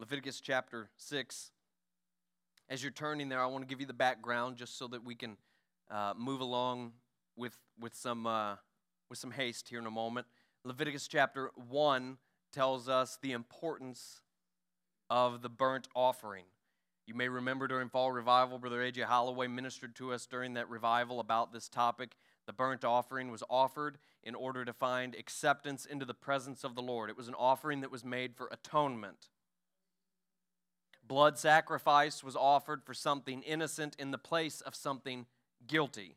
Leviticus chapter 6. As you're turning there, I want to give you the background just so that we can uh, move along with, with, some, uh, with some haste here in a moment. Leviticus chapter 1 tells us the importance of the burnt offering. You may remember during fall revival, Brother A.J. Holloway ministered to us during that revival about this topic. The burnt offering was offered in order to find acceptance into the presence of the Lord. It was an offering that was made for atonement. Blood sacrifice was offered for something innocent in the place of something guilty.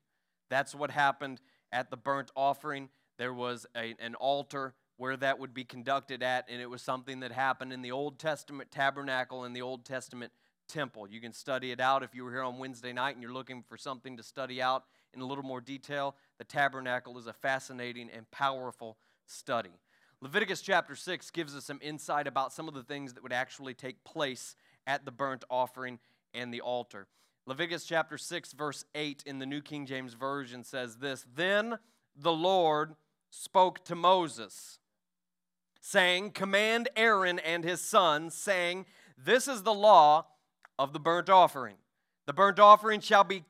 That's what happened at the burnt offering. There was a, an altar where that would be conducted at, and it was something that happened in the Old Testament tabernacle and the Old Testament temple. You can study it out if you were here on Wednesday night and you're looking for something to study out in a little more detail. The tabernacle is a fascinating and powerful study. Leviticus chapter 6 gives us some insight about some of the things that would actually take place at the burnt offering and the altar. Leviticus chapter 6, verse 8 in the New King James Version says this Then the Lord spoke to Moses, saying, Command Aaron and his sons, saying, This is the law of the burnt offering. The burnt offering shall be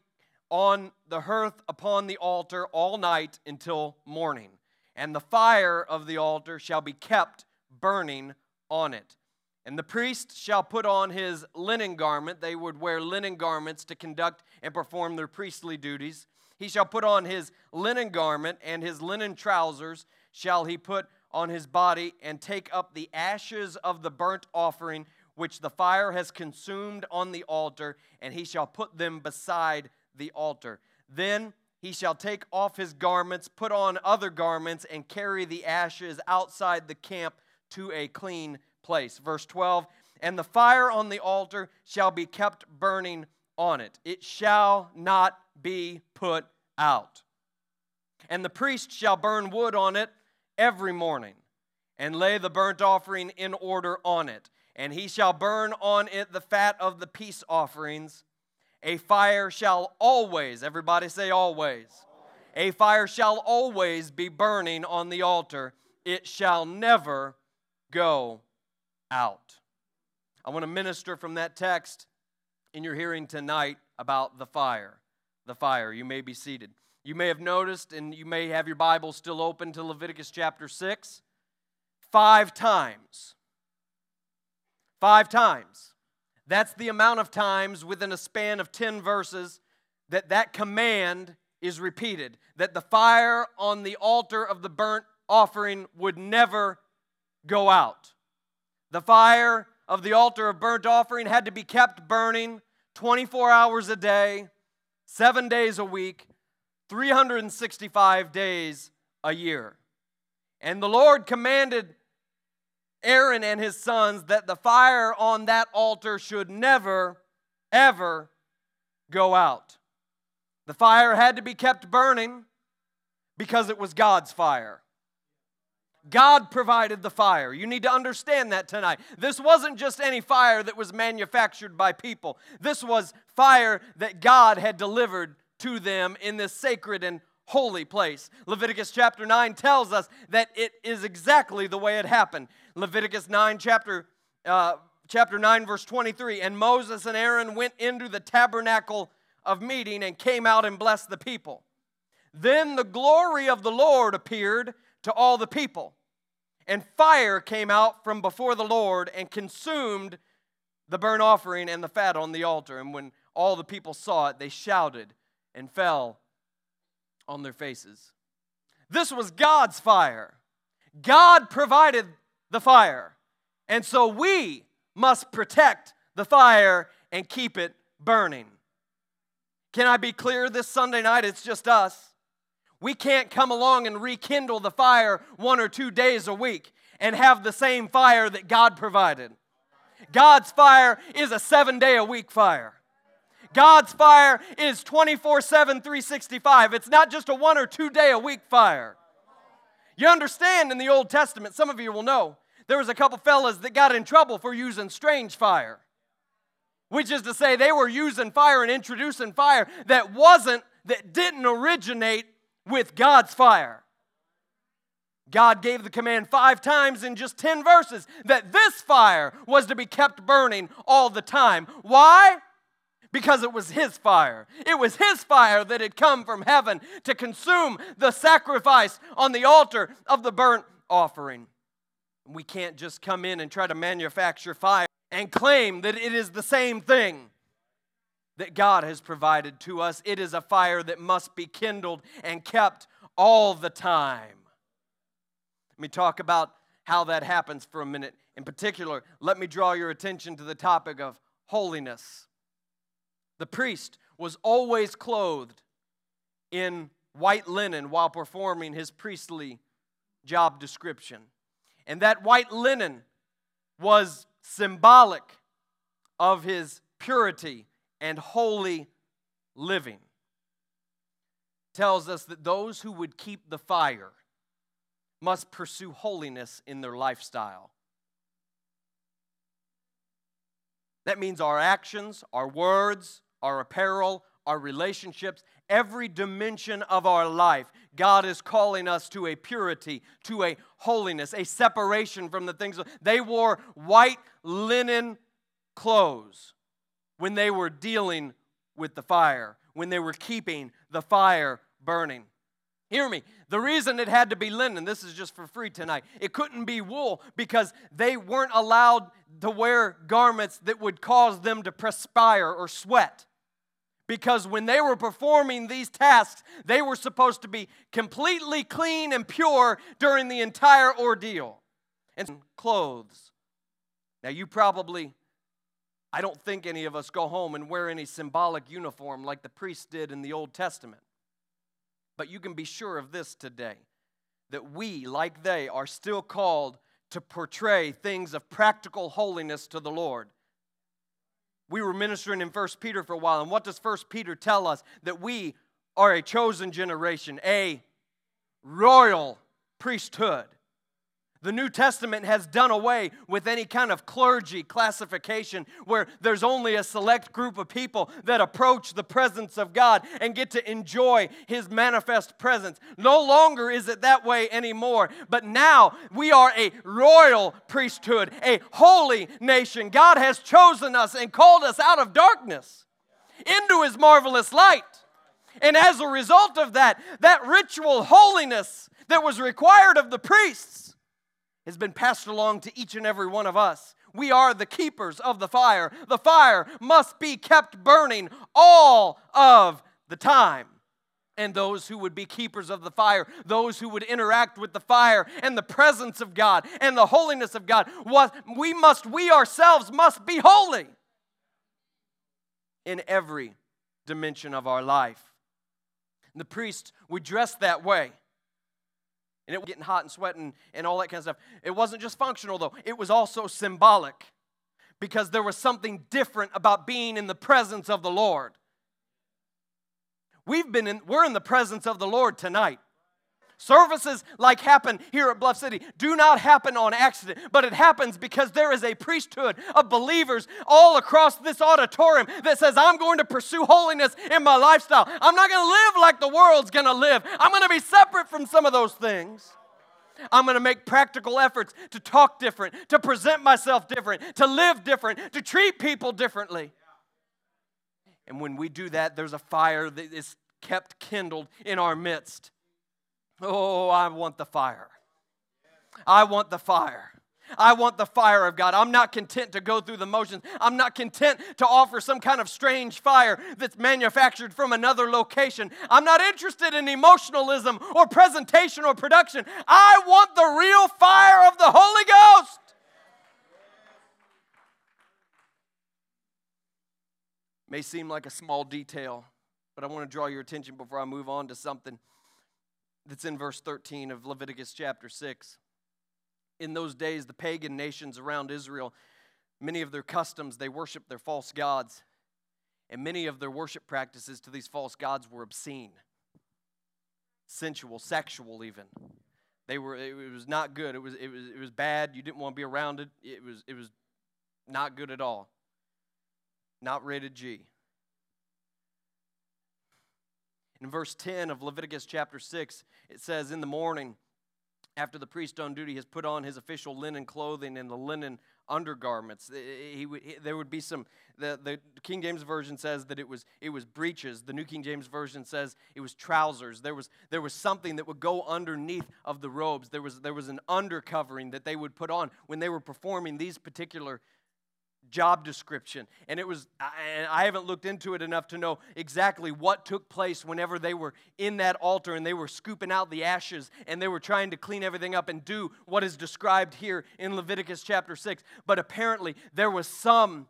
on the hearth upon the altar all night until morning, and the fire of the altar shall be kept burning on it. And the priest shall put on his linen garment. They would wear linen garments to conduct and perform their priestly duties. He shall put on his linen garment, and his linen trousers shall he put on his body, and take up the ashes of the burnt offering which the fire has consumed on the altar, and he shall put them beside the altar. Then he shall take off his garments, put on other garments, and carry the ashes outside the camp to a clean place. Verse 12 And the fire on the altar shall be kept burning on it, it shall not be put out. And the priest shall burn wood on it every morning, and lay the burnt offering in order on it. And he shall burn on it the fat of the peace offerings. A fire shall always, everybody say always. A fire shall always be burning on the altar. It shall never go out. I want to minister from that text in your hearing tonight about the fire. The fire. You may be seated. You may have noticed, and you may have your Bible still open to Leviticus chapter 6. Five times. Five times. That's the amount of times within a span of 10 verses that that command is repeated. That the fire on the altar of the burnt offering would never go out. The fire of the altar of burnt offering had to be kept burning 24 hours a day, seven days a week, 365 days a year. And the Lord commanded Aaron and his sons that the fire on that altar should never, ever go out. The fire had to be kept burning because it was God's fire. God provided the fire. You need to understand that tonight. This wasn't just any fire that was manufactured by people, this was fire that God had delivered to them in this sacred and holy place. Leviticus chapter 9 tells us that it is exactly the way it happened. Leviticus 9, chapter, uh, chapter 9, verse 23 And Moses and Aaron went into the tabernacle of meeting and came out and blessed the people. Then the glory of the Lord appeared to all the people. And fire came out from before the Lord and consumed the burnt offering and the fat on the altar. And when all the people saw it, they shouted and fell on their faces. This was God's fire. God provided the fire. And so we must protect the fire and keep it burning. Can I be clear this Sunday night? It's just us. We can't come along and rekindle the fire one or two days a week and have the same fire that God provided. God's fire is a seven day a week fire. God's fire is 24 7, 365. It's not just a one or two day a week fire. You understand in the Old Testament, some of you will know, there was a couple fellas that got in trouble for using strange fire. Which is to say, they were using fire and introducing fire that wasn't, that didn't originate with God's fire. God gave the command five times in just 10 verses that this fire was to be kept burning all the time. Why? Because it was His fire. It was His fire that had come from heaven to consume the sacrifice on the altar of the burnt offering. We can't just come in and try to manufacture fire and claim that it is the same thing that God has provided to us. It is a fire that must be kindled and kept all the time. Let me talk about how that happens for a minute. In particular, let me draw your attention to the topic of holiness. The priest was always clothed in white linen while performing his priestly job description. And that white linen was symbolic of his purity and holy living. Tells us that those who would keep the fire must pursue holiness in their lifestyle. That means our actions, our words, our apparel, our relationships, every dimension of our life, God is calling us to a purity, to a holiness, a separation from the things. They wore white linen clothes when they were dealing with the fire, when they were keeping the fire burning. Hear me. The reason it had to be linen, this is just for free tonight, it couldn't be wool because they weren't allowed to wear garments that would cause them to perspire or sweat because when they were performing these tasks, they were supposed to be completely clean and pure during the entire ordeal. And clothes. Now, you probably, I don't think any of us go home and wear any symbolic uniform like the priests did in the Old Testament. But you can be sure of this today that we, like they, are still called to portray things of practical holiness to the Lord we were ministering in First Peter for a while, and what does First Peter tell us? That we are a chosen generation, a royal priesthood. The New Testament has done away with any kind of clergy classification where there's only a select group of people that approach the presence of God and get to enjoy His manifest presence. No longer is it that way anymore, but now we are a royal priesthood, a holy nation. God has chosen us and called us out of darkness into His marvelous light. And as a result of that, that ritual holiness that was required of the priests has been passed along to each and every one of us. We are the keepers of the fire. The fire must be kept burning all of the time. And those who would be keepers of the fire, those who would interact with the fire and the presence of God and the holiness of God, we must, we ourselves must be holy in every dimension of our life. The priests would dress that way. And it was getting hot and sweating and all that kind of stuff. It wasn't just functional, though, it was also symbolic because there was something different about being in the presence of the Lord. We've been in, we're in the presence of the Lord tonight. Services like happen here at Bluff City do not happen on accident, but it happens because there is a priesthood of believers all across this auditorium that says, I'm going to pursue holiness in my lifestyle. I'm not going to live like the world's going to live. I'm going to be separate from some of those things. I'm going to make practical efforts to talk different, to present myself different, to live different, to treat people differently. And when we do that, there's a fire that is kept kindled in our midst. Oh, I want the fire. I want the fire. I want the fire of God. I'm not content to go through the motions. I'm not content to offer some kind of strange fire that's manufactured from another location. I'm not interested in emotionalism or presentation or production. I want the real fire of the Holy Ghost. May seem like a small detail, but I want to draw your attention before I move on to something that's in verse 13 of Leviticus chapter 6. In those days, the pagan nations around Israel, many of their customs, they worshiped their false gods. And many of their worship practices to these false gods were obscene, sensual, sexual, even. They were, it was not good. It was, it was, it was bad. You didn't want to be around it. It was, it was not good at all. Not rated G. In verse 10 of Leviticus chapter 6, it says, In the morning, after the priest on duty has put on his official linen clothing and the linen undergarments. Eh, eh, he, he, there would be some. The, the King James version says that it was it was breeches. The New King James version says it was trousers. There was there was something that would go underneath of the robes. There was there was an undercovering that they would put on when they were performing these particular job description. And it was, and I haven't looked into it enough to know exactly what took place whenever they were in that altar and they were scooping out the ashes and they were trying to clean everything up and do what is described here in Leviticus chapter 6. But apparently, there was some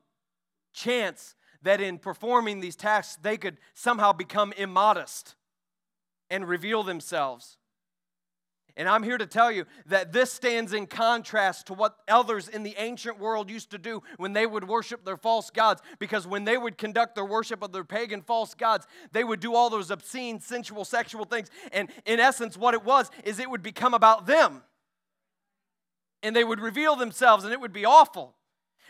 chance that in performing these tasks, they could somehow become immodest and reveal themselves. And I'm here to tell you that this stands in contrast to what others in the ancient world used to do when they would worship their false gods. Because when they would conduct their worship of their pagan false gods, they would do all those obscene, sensual, sexual things. And in essence, what it was is it would become about them. And they would reveal themselves, and it would be awful.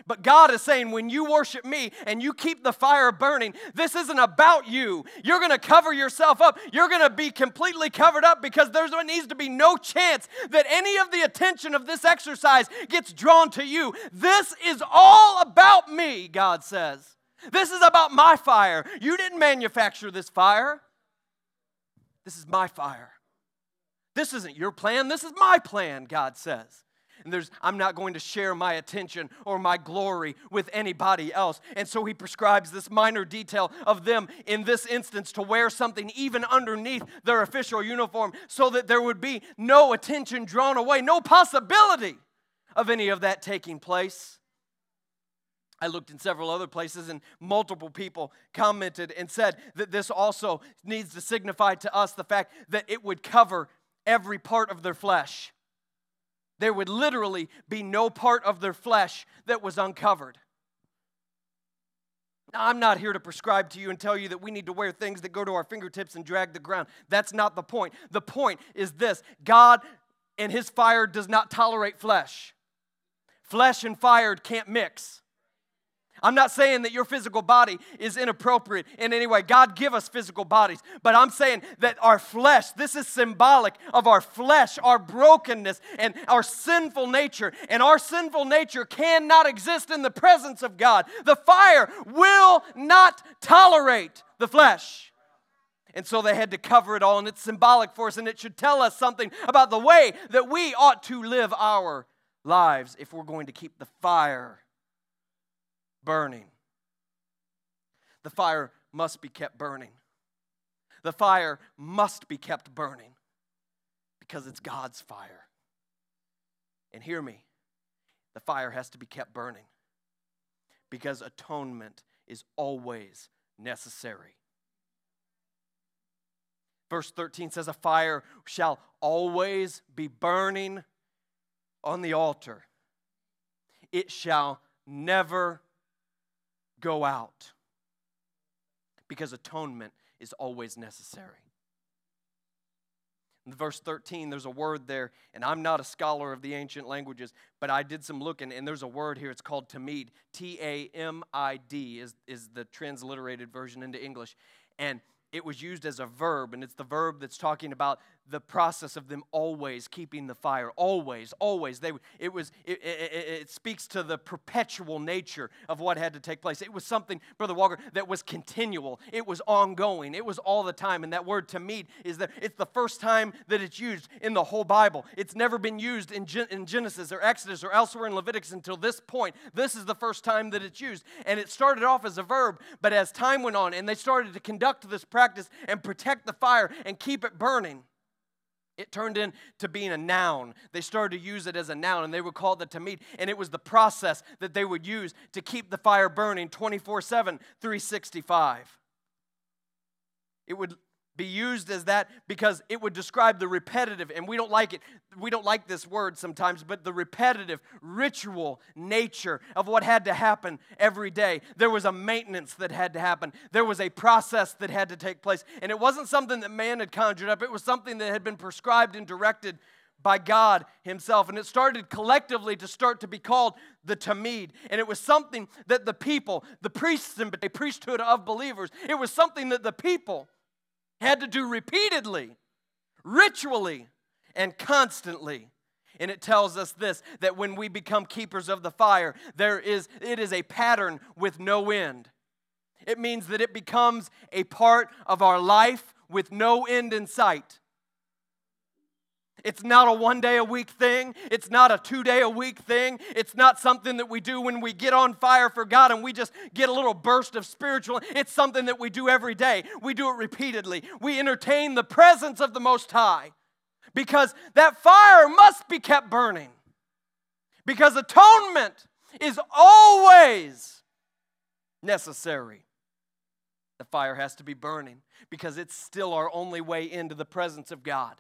But God is saying, when you worship me and you keep the fire burning, this isn't about you. You're going to cover yourself up. You're going to be completely covered up because there needs to be no chance that any of the attention of this exercise gets drawn to you. This is all about me, God says. This is about my fire. You didn't manufacture this fire. This is my fire. This isn't your plan. This is my plan, God says and there's I'm not going to share my attention or my glory with anybody else. And so he prescribes this minor detail of them in this instance to wear something even underneath their official uniform so that there would be no attention drawn away, no possibility of any of that taking place. I looked in several other places, and multiple people commented and said that this also needs to signify to us the fact that it would cover every part of their flesh. There would literally be no part of their flesh that was uncovered. Now, I'm not here to prescribe to you and tell you that we need to wear things that go to our fingertips and drag the ground. That's not the point. The point is this God and His fire does not tolerate flesh. Flesh and fire can't mix. I'm not saying that your physical body is inappropriate in any way. God give us physical bodies. But I'm saying that our flesh, this is symbolic of our flesh, our brokenness, and our sinful nature. And our sinful nature cannot exist in the presence of God. The fire will not tolerate the flesh. And so they had to cover it all, and it's symbolic for us, and it should tell us something about the way that we ought to live our lives if we're going to keep the fire burning. The fire must be kept burning. The fire must be kept burning because it's God's fire. And hear me, the fire has to be kept burning because atonement is always necessary. Verse 13 says, A fire shall always be burning on the altar, it shall never go out because atonement is always necessary. In verse 13, there's a word there, and I'm not a scholar of the ancient languages, but I did some looking, and there's a word here. It's called tamid. T A M I D is, is the transliterated version into English. And it was used as a verb, and it's the verb that's talking about the process of them always keeping the fire. Always, always. They, it, was, it, it, it, speaks to the perpetual nature of what had to take place. It was something, Brother Walker, that was continual. It was ongoing. It was all the time. And that word tamid is that it's the first time that it's used in the whole Bible. It's never been used in, Gen- in Genesis or Exodus or elsewhere in Leviticus until this point. This is the first time that it's used. And it started off as a verb, but as time went on and they started to conduct this practice and protect the fire and keep it burning, it turned into being a noun. They started to use it as a noun, and they would call it the tamid. And it was the process that they would use to keep the fire burning 24 7, 365. It would be used as that because it would describe the repetitive and we don't like it. We don't like this word sometimes but the repetitive ritual nature of what had to happen every day. There was a maintenance that had to happen. There was a process that had to take place. And it wasn't something that man had conjured up. It was something that had been prescribed and directed by God Himself. And it started collectively to start to be called the Tamid. And it was something that the people, the priests and a priesthood of believers, it was something that the people had to do repeatedly, ritually, and constantly. And it tells us this that when we become keepers of the fire, there is it is a pattern with no end. It means that it becomes a part of our life with no end in sight. It's not a one day a week thing. It's not a two day a week thing. It's not something that we do when we get on fire for God and we just get a little burst of spiritual. It's something that we do every day. We do it repeatedly. We entertain the presence of the Most High because that fire must be kept burning. Because atonement is always necessary. The fire has to be burning because it's still our only way into the presence of God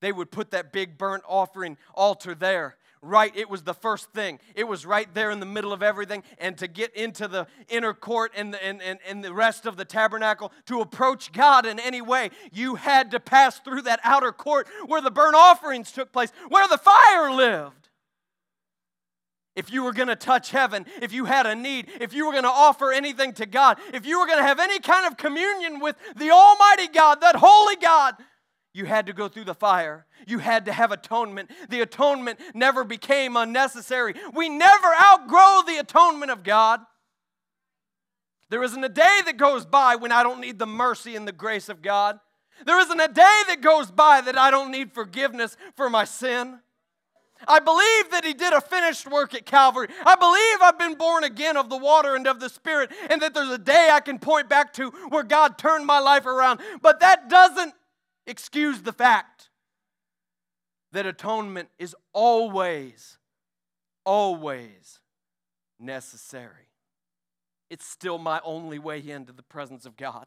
they would put that big burnt offering altar there. Right, it was the first thing. It was right there in the middle of everything. And to get into the inner court and the, and, and, and the rest of the tabernacle, to approach God in any way, you had to pass through that outer court where the burnt offerings took place, where the fire lived. If you were going to touch heaven, if you had a need, if you were going to offer anything to God, if you were going to have any kind of communion with the Almighty God, that holy God, you had to go through the fire. You had to have atonement. The atonement never became unnecessary. We never outgrow the atonement of God. There isn't a day that goes by when I don't need the mercy and the grace of God. There isn't a day that goes by that I don't need forgiveness for my sin. I believe that He did a finished work at Calvary. I believe I've been born again of the water and of the Spirit, and that there's a day I can point back to where God turned my life around. But that doesn't excuse the fact that atonement is always, always necessary. It's still my only way into the presence of God.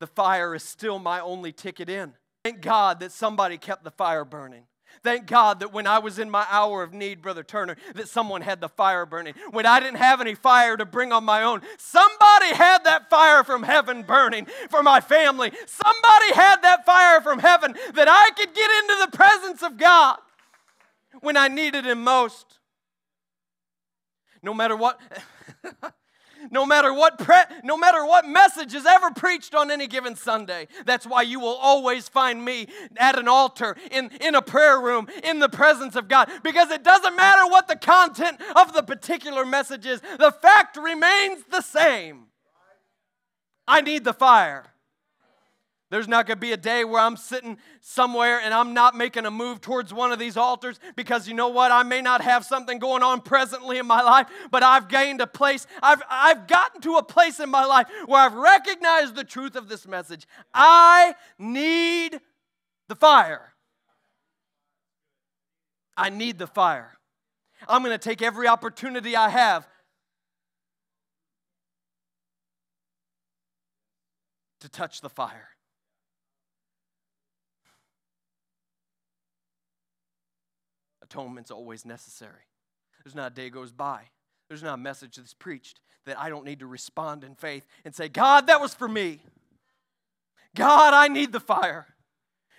The fire is still my only ticket in. Thank God that somebody kept the fire burning. Thank God that when I was in my hour of need, Brother Turner, that someone had the fire burning. When I didn't have any fire to bring on my own, somebody had that fire from heaven burning for my family. Somebody had that fire from heaven that I could get into the presence of God when I needed Him most. No matter what. no matter what pre- no matter what message is ever preached on any given Sunday. That's why you will always find me at an altar in, in a prayer room in the presence of God because it doesn't matter what the content of the particular message is. The fact remains the same. I need the fire. There's not going to be a day where I'm sitting somewhere and I'm not making a move towards one of these altars because you know what? I may not have something going on presently in my life, but I've gained a place. I've, I've gotten to a place in my life where I've recognized the truth of this message. I need the fire. I need the fire. I'm going to take every opportunity I have to touch the fire. Atonement's always necessary. There's not a day goes by, there's not a message that's preached that I don't need to respond in faith and say, God, that was for me. God, I need the fire.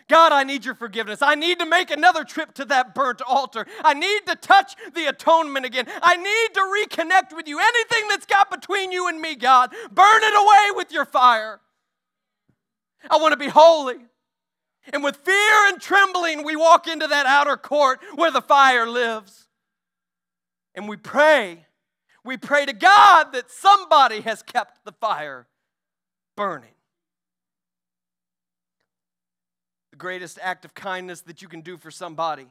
God, I need your forgiveness. I need to make another trip to that burnt altar. I need to touch the atonement again. I need to reconnect with you. Anything that's got between you and me, God, burn it away with your fire. I want to be holy. And with fear and trembling, we walk into that outer court where the fire lives. And we pray. We pray to God that somebody has kept the fire burning. The greatest act of kindness that you can do for somebody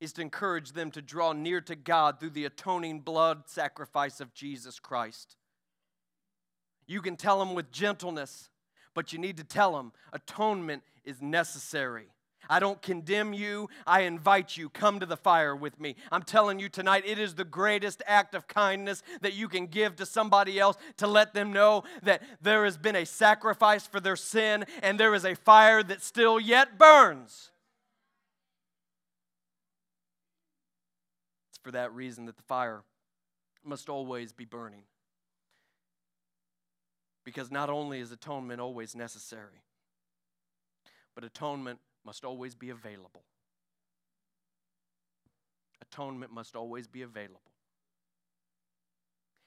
is to encourage them to draw near to God through the atoning blood sacrifice of Jesus Christ. You can tell them with gentleness, but you need to tell them atonement is necessary. I don't condemn you. I invite you. Come to the fire with me. I'm telling you tonight, it is the greatest act of kindness that you can give to somebody else to let them know that there has been a sacrifice for their sin and there is a fire that still yet burns. It's for that reason that the fire must always be burning. Because not only is atonement always necessary, but atonement must always be available. Atonement must always be available.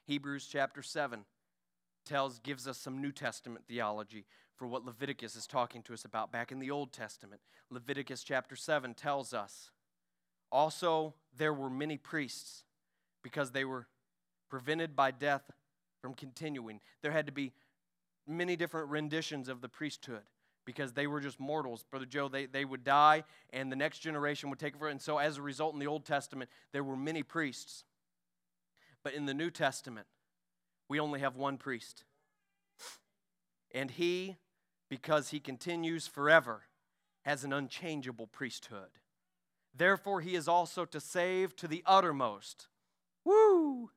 Hebrews chapter 7 tells gives us some New Testament theology for what Leviticus is talking to us about back in the Old Testament. Leviticus chapter 7 tells us also there were many priests because they were prevented by death from continuing. There had to be many different renditions of the priesthood because they were just mortals. Brother Joe, they, they would die and the next generation would take over. And so, as a result, in the Old Testament, there were many priests. But in the New Testament, we only have one priest. And he, because he continues forever, has an unchangeable priesthood. Therefore, he is also to save to the uttermost. Woo!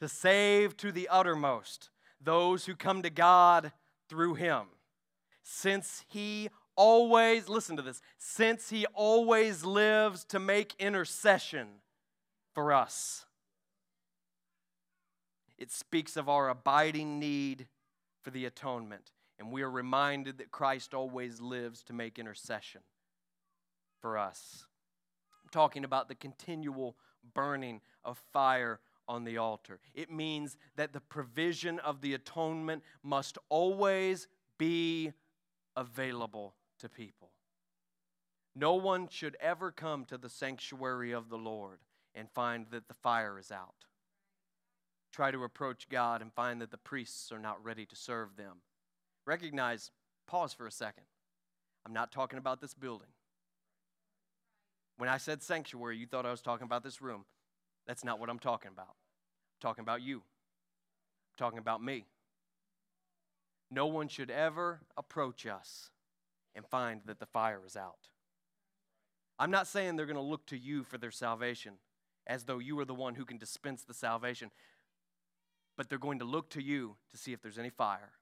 To save to the uttermost those who come to God through him. Since he always, listen to this, since he always lives to make intercession for us. It speaks of our abiding need for the atonement. And we are reminded that Christ always lives to make intercession for us. I'm talking about the continual burning of fire on the altar. It means that the provision of the atonement must always be available to people. No one should ever come to the sanctuary of the Lord and find that the fire is out. Try to approach God and find that the priests are not ready to serve them. Recognize, pause for a second. I'm not talking about this building. When I said sanctuary, you thought I was talking about this room. That's not what I'm talking about. I'm talking about you. I'm talking about me. No one should ever approach us and find that the fire is out. I'm not saying they're going to look to you for their salvation as though you are the one who can dispense the salvation, but they're going to look to you to see if there's any fire.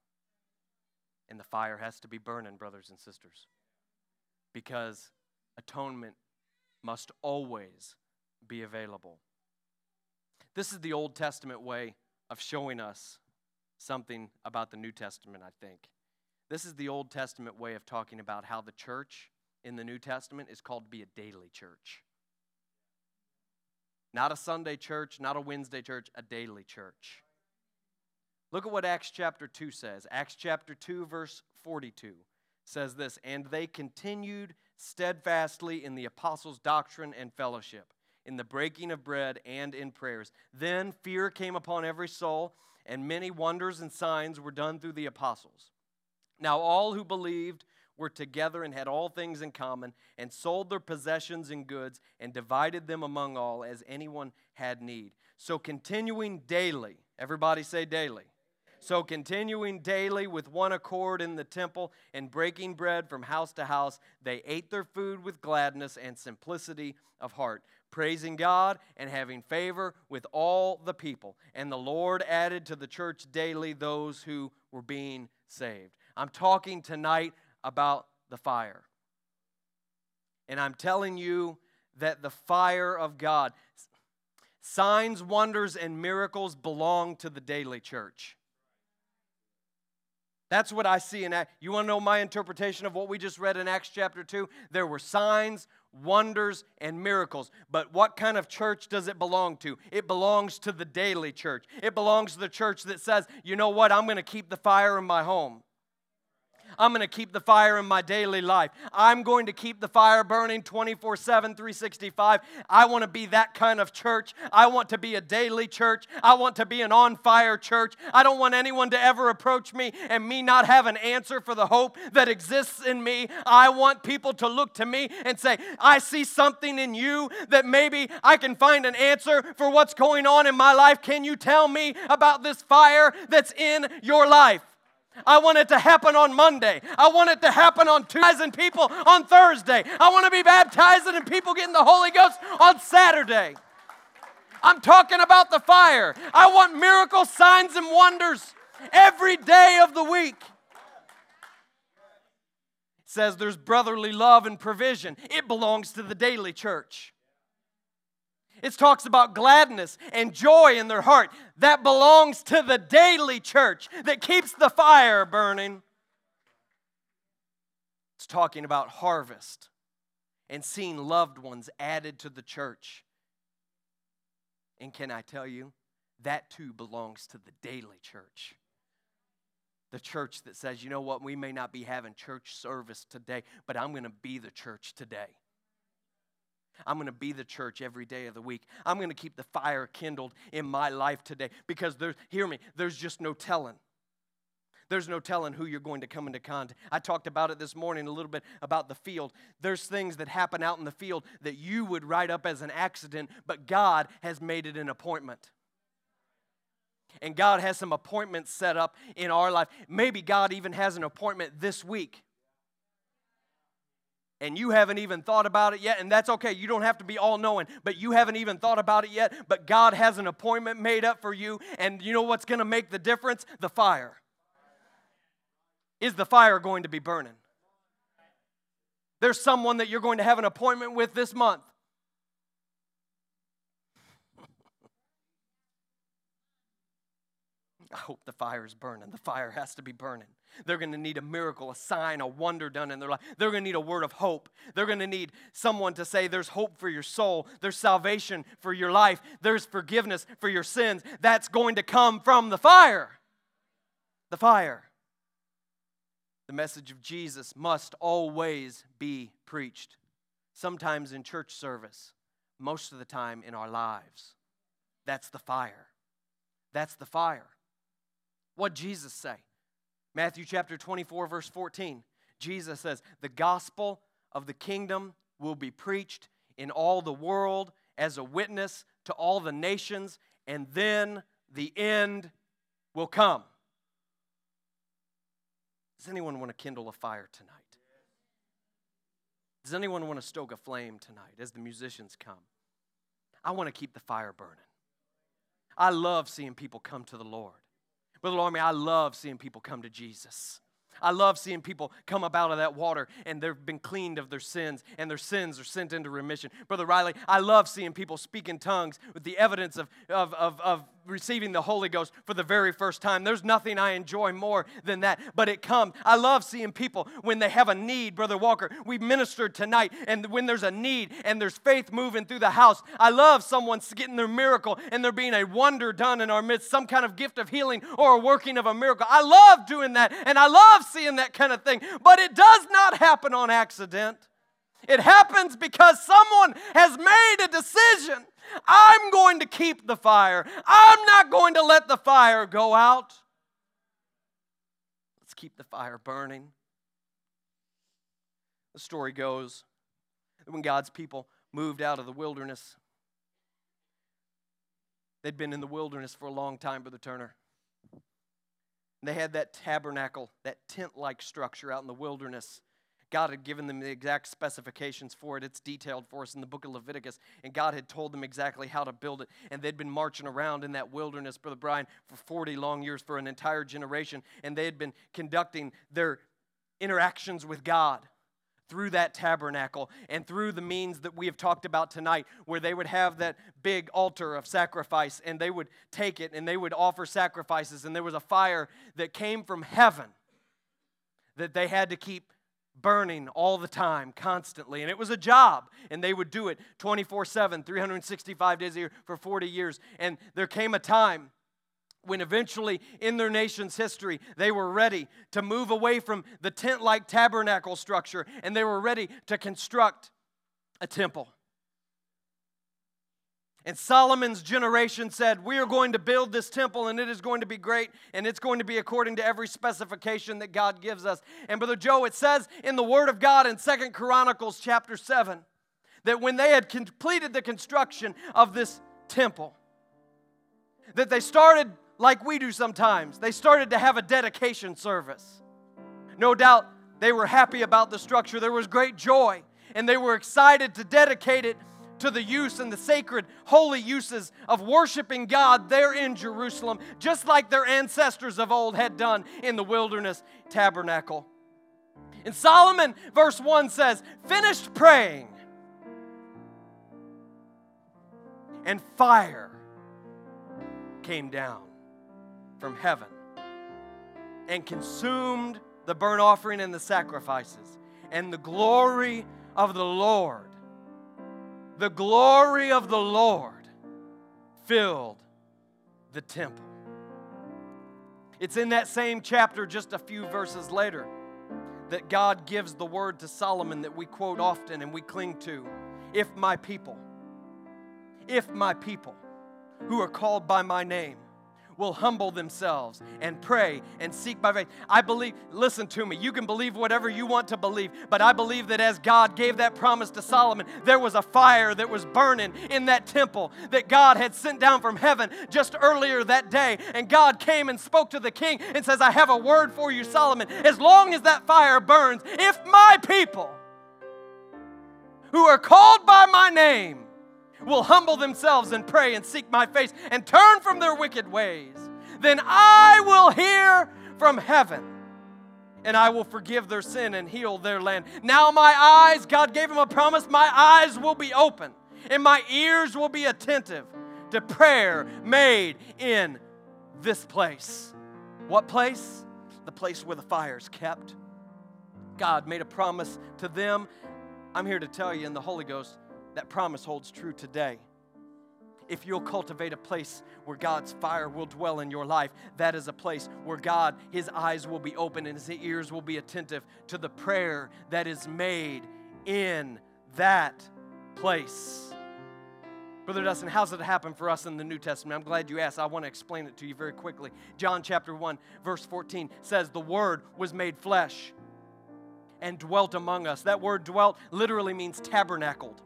And the fire has to be burning, brothers and sisters, because atonement must always be available. This is the Old Testament way of showing us something about the New Testament, I think. This is the Old Testament way of talking about how the church in the New Testament is called to be a daily church. Not a Sunday church, not a Wednesday church, a daily church. Look at what Acts chapter 2 says. Acts chapter 2, verse 42 says this And they continued steadfastly in the apostles' doctrine and fellowship, in the breaking of bread and in prayers. Then fear came upon every soul and many wonders and signs were done through the apostles. Now, all who believed were together and had all things in common, and sold their possessions and goods, and divided them among all as anyone had need. So, continuing daily, everybody say daily. So, continuing daily with one accord in the temple and breaking bread from house to house, they ate their food with gladness and simplicity of heart, praising God and having favor with all the people. And the Lord added to the church daily those who were being saved. I'm talking tonight about the fire. And I'm telling you that the fire of God, signs, wonders, and miracles belong to the daily church. That's what I see in Acts. You want to know my interpretation of what we just read in Acts chapter 2? There were signs, wonders, and miracles. But what kind of church does it belong to? It belongs to the daily church. It belongs to the church that says, you know what, I'm going to keep the fire in my home. I'm going to keep the fire in my daily life. I'm going to keep the fire burning 24 7, 365. I want to be that kind of church. I want to be a daily church. I want to be an on fire church. I don't want anyone to ever approach me and me not have an answer for the hope that exists in me. I want people to look to me and say, I see something in you that maybe I can find an answer for what's going on in my life. Can you tell me about this fire that's in your life? I want it to happen on Monday. I want it to happen on Tuesdays and people on Thursday. I want to be baptized and people getting the Holy Ghost on Saturday. I'm talking about the fire. I want miracle signs and wonders every day of the week. It says there's brotherly love and provision. It belongs to the daily church. It talks about gladness and joy in their heart. That belongs to the daily church that keeps the fire burning. It's talking about harvest and seeing loved ones added to the church. And can I tell you, that too belongs to the daily church. the church that says, you know what, we may not be having church service today, but I'm going to be the church today. I'm going to be the church every day of the week. I'm going to keep the fire kindled in my life today because there's, hear me, there's just no telling. There's no telling who you're going to come into contact. I talked about it this morning a little bit about the field. There's things that happen out in the field that you would write up as an accident, but God has made it an appointment. And God has some appointments set up in our life. Maybe God even has an appointment this week and you haven't even thought about it yet, and that's okay. You don't have to be all knowing, but you haven't even thought about it yet. But God has an appointment made up for you, and you know what's going to make the difference? The fire. Is the fire going to be burning? There's someone that you're going to have an appointment with this month. I hope the fire is burning. The fire has to be burning. They're going to need a miracle, a sign, a wonder done in their life. They're going to need a word of hope. They're going to need someone to say, There's hope for your soul. There's salvation for your life. There's forgiveness for your sins. That's going to come from the fire. The fire. The message of Jesus must always be preached. Sometimes in church service, most of the time in our lives. That's the fire. That's the fire. What Jesus say? Matthew chapter 24, verse 14. Jesus says, The gospel of the kingdom will be preached in all the world as a witness to all the nations, and then the end will come. Does anyone want to kindle a fire tonight? Does anyone want to stoke a flame tonight as the musicians come? I want to keep the fire burning. I love seeing people come to the Lord. Brother Army, I love seeing people come to Jesus. I love seeing people come up out of that water and they've been cleaned of their sins and their sins are sent into remission. Brother Riley, I love seeing people speak in tongues with the evidence of, of, of, of receiving the Holy Ghost for the very first time. There's nothing I enjoy more than that, but it comes. I love seeing people when they have a need, Brother Walker. We ministered tonight, and when there's a need and there's faith moving through the house, I love someone getting their miracle and there being a wonder done in our midst, some kind of gift of healing or a working of a miracle. I love doing that, and I love seeing that kind of thing, but it does not happen on accident. It happens because someone has made a decision I'm going to keep the fire. I'm not going to let the fire go out. Let's keep the fire burning. The story goes that when God's people moved out of the wilderness, they'd been in the wilderness for a long time, Brother Turner. And they had that tabernacle, that tent like structure out in the wilderness. God had given them the exact specifications for it. It's detailed for us in the book of Leviticus. And God had told them exactly how to build it. And they'd been marching around in that wilderness, Brother Brian, for 40 long years, for an entire generation. And they had been conducting their interactions with God through that tabernacle and through the means that we have talked about tonight, where they would have that big altar of sacrifice and they would take it and they would offer sacrifices. And there was a fire that came from heaven that they had to keep burning all the time, constantly. And it was a job, and they would do it 24 7, 365 days a year for 40 years. And there came a time when eventually in their nation's history they were ready to move away from the tent like tabernacle structure and they were ready to construct a temple. And Solomon's generation said, We are going to build this temple and it is going to be great and it's going to be according to every specification that God gives us. And Brother Joe, it says in the Word of God in Second Chronicles chapter 7 that when they had completed the construction of this temple, that they started like we do sometimes. They started to have a dedication service. No doubt they were happy about the structure. There was great joy and they were excited to dedicate it to the use and the sacred, holy uses of worshiping God there in Jerusalem, just like their ancestors of old had done in the wilderness tabernacle. And Solomon, verse 1 says, finished praying, and fire came down from heaven and consumed the burnt offering and the sacrifices. And the glory of the Lord the glory of the Lord filled the temple. It's in that same chapter, just a few verses later, that God gives the word to Solomon that we quote often and we cling to. If my people, if my people who are called by my name, will humble themselves and pray and seek by faith. I believe, listen to me, you can believe whatever you want to believe, but I believe that as God gave that promise to Solomon, there was a fire that was burning in that temple that God had sent down from heaven just earlier that day. And God came and spoke to the king and says, I have a word for you, Solomon. As long as that fire burns, if my people who are called by my name, will humble themselves and pray and seek my face and turn from their wicked ways, then I will hear from heaven and I will forgive their sin and heal their land. Now, my eyes, God gave him a promise, my eyes will be open and my ears will be attentive to prayer made in this place. What place? The place where the fire is kept. God made a promise to them. I'm here to tell you in the Holy Ghost that promise holds true today. If you'll cultivate a place where God's fire will dwell in your life, that is a place where God, His eyes will be open and His ears will be attentive to the prayer that is made in that place. Brother Dustin, how's it happen for us in the New Testament? I'm glad you asked. I want to explain it to you very quickly. John chapter 1, verse 14 says, The Word was made flesh and dwelt among us. That word dwelt literally means tabernacled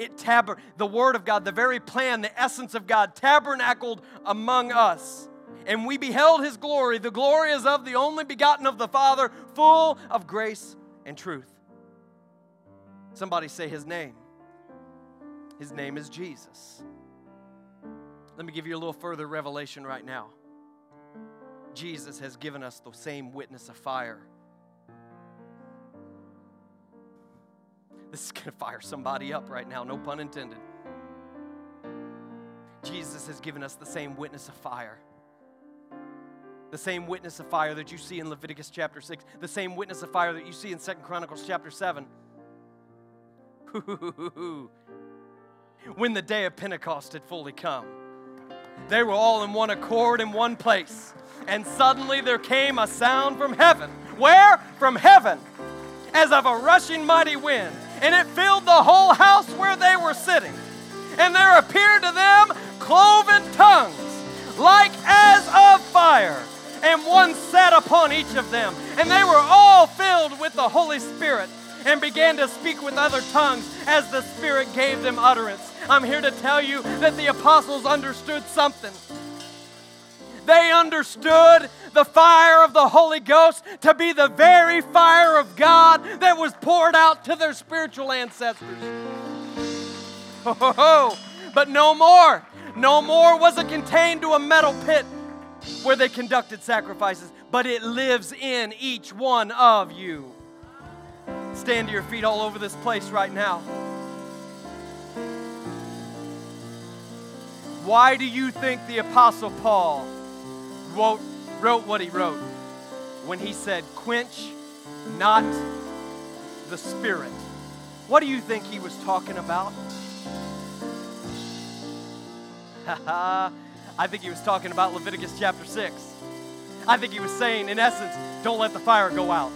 it taber the word of God, the very plan, the essence of God tabernacled among us. And we beheld his glory. The glory is of the only begotten of the Father, full of grace and truth. Somebody say his name. His name is Jesus. Let me give you a little further revelation right now. Jesus has given us the same witness of fire This is going to fire somebody up right now, no pun intended. Jesus has given us the same witness of fire. The same witness of fire that you see in Leviticus chapter 6, the same witness of fire that you see in Second Chronicles chapter 7. when the day of Pentecost had fully come, they were all in one accord in one place. And suddenly there came a sound from heaven. Where? From heaven, as of a rushing mighty wind and it filled the whole house where they were sitting. And there appeared to them cloven tongues, like as of fire, and one sat upon each of them. And they were all filled with the Holy Spirit and began to speak with other tongues as the Spirit gave them utterance. I'm here to tell you that the apostles understood something. They understood the fire of the Holy Ghost to be the very fire of God that was poured out to their spiritual ancestors. Oh, but no more. No more was it contained to a metal pit where they conducted sacrifices, but it lives in each one of you. Stand to your feet all over this place right now. Why do you think the Apostle Paul wrote wrote what he wrote when he said, Quench not the spirit. What do you think he was talking about? I think he was talking about Leviticus chapter 6. I think he was saying, in essence, don't let the fire go out.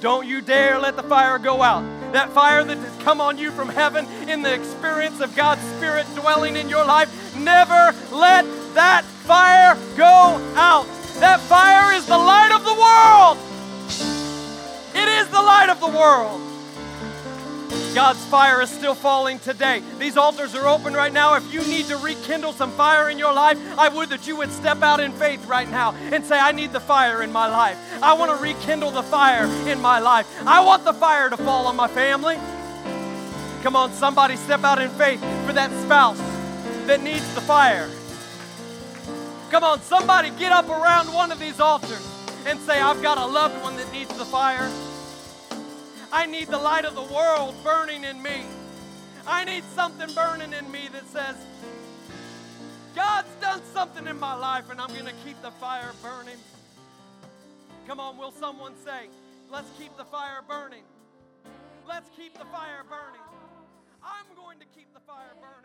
Don't you dare let the fire go out. That fire that has come on you from heaven in the experience of God's Spirit dwelling in your life, never let that fire the world. God's fire is still falling today. These altars are open right now. If you need to rekindle some fire in your life, I would that you would step out in faith right now and say, I need the fire in my life. I want to rekindle the fire in my life. I want the fire to fall on my family. Come on, somebody step out in faith for that spouse that needs the fire. Come on, somebody get up around one of these altars and say, I've got a loved one that needs the fire. I need the light of the world burning in me. I need something burning in me that says, God's done something in my life and I'm going to keep the fire burning. Come on, will someone say, Let's keep the fire burning? Let's keep the fire burning. I'm going to keep the fire burning.